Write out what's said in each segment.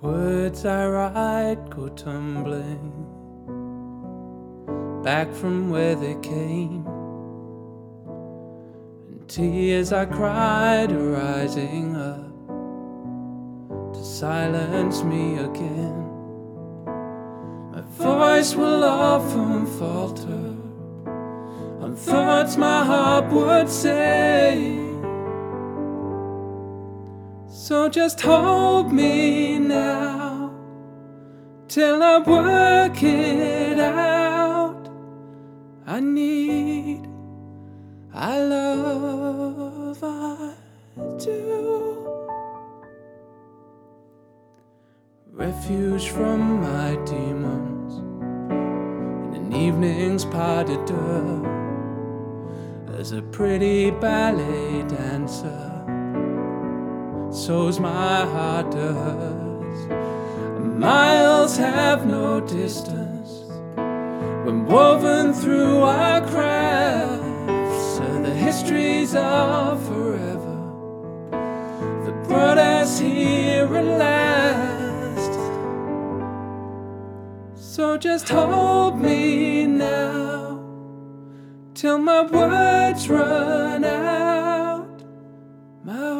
words I write go tumbling back from where they came. And tears I cried are rising up to silence me again. My voice will often falter on thoughts my heart would say. So just hold me now till I work it out. I need, I love, I do. Refuge from my demons in an evening's pas de deux as a pretty ballet dancer so's my heart does. Miles have no distance when woven through our crafts. So the histories are forever that brought us here at last. So just hold me now till my words run out. My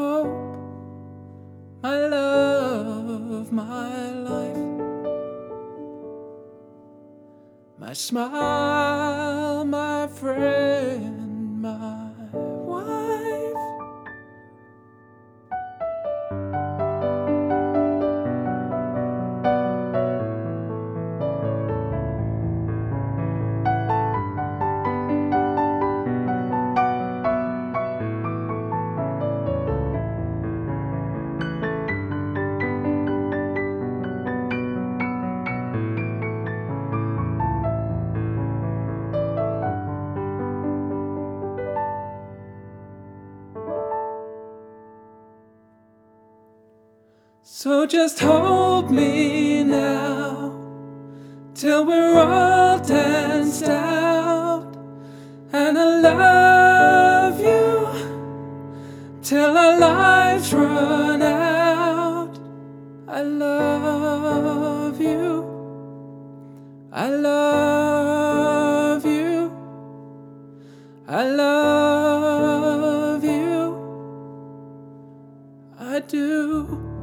my smile, my friend, So just hold me now till we're all danced out. And I love you till our lives run out. I love you. I love you. I love you. I do.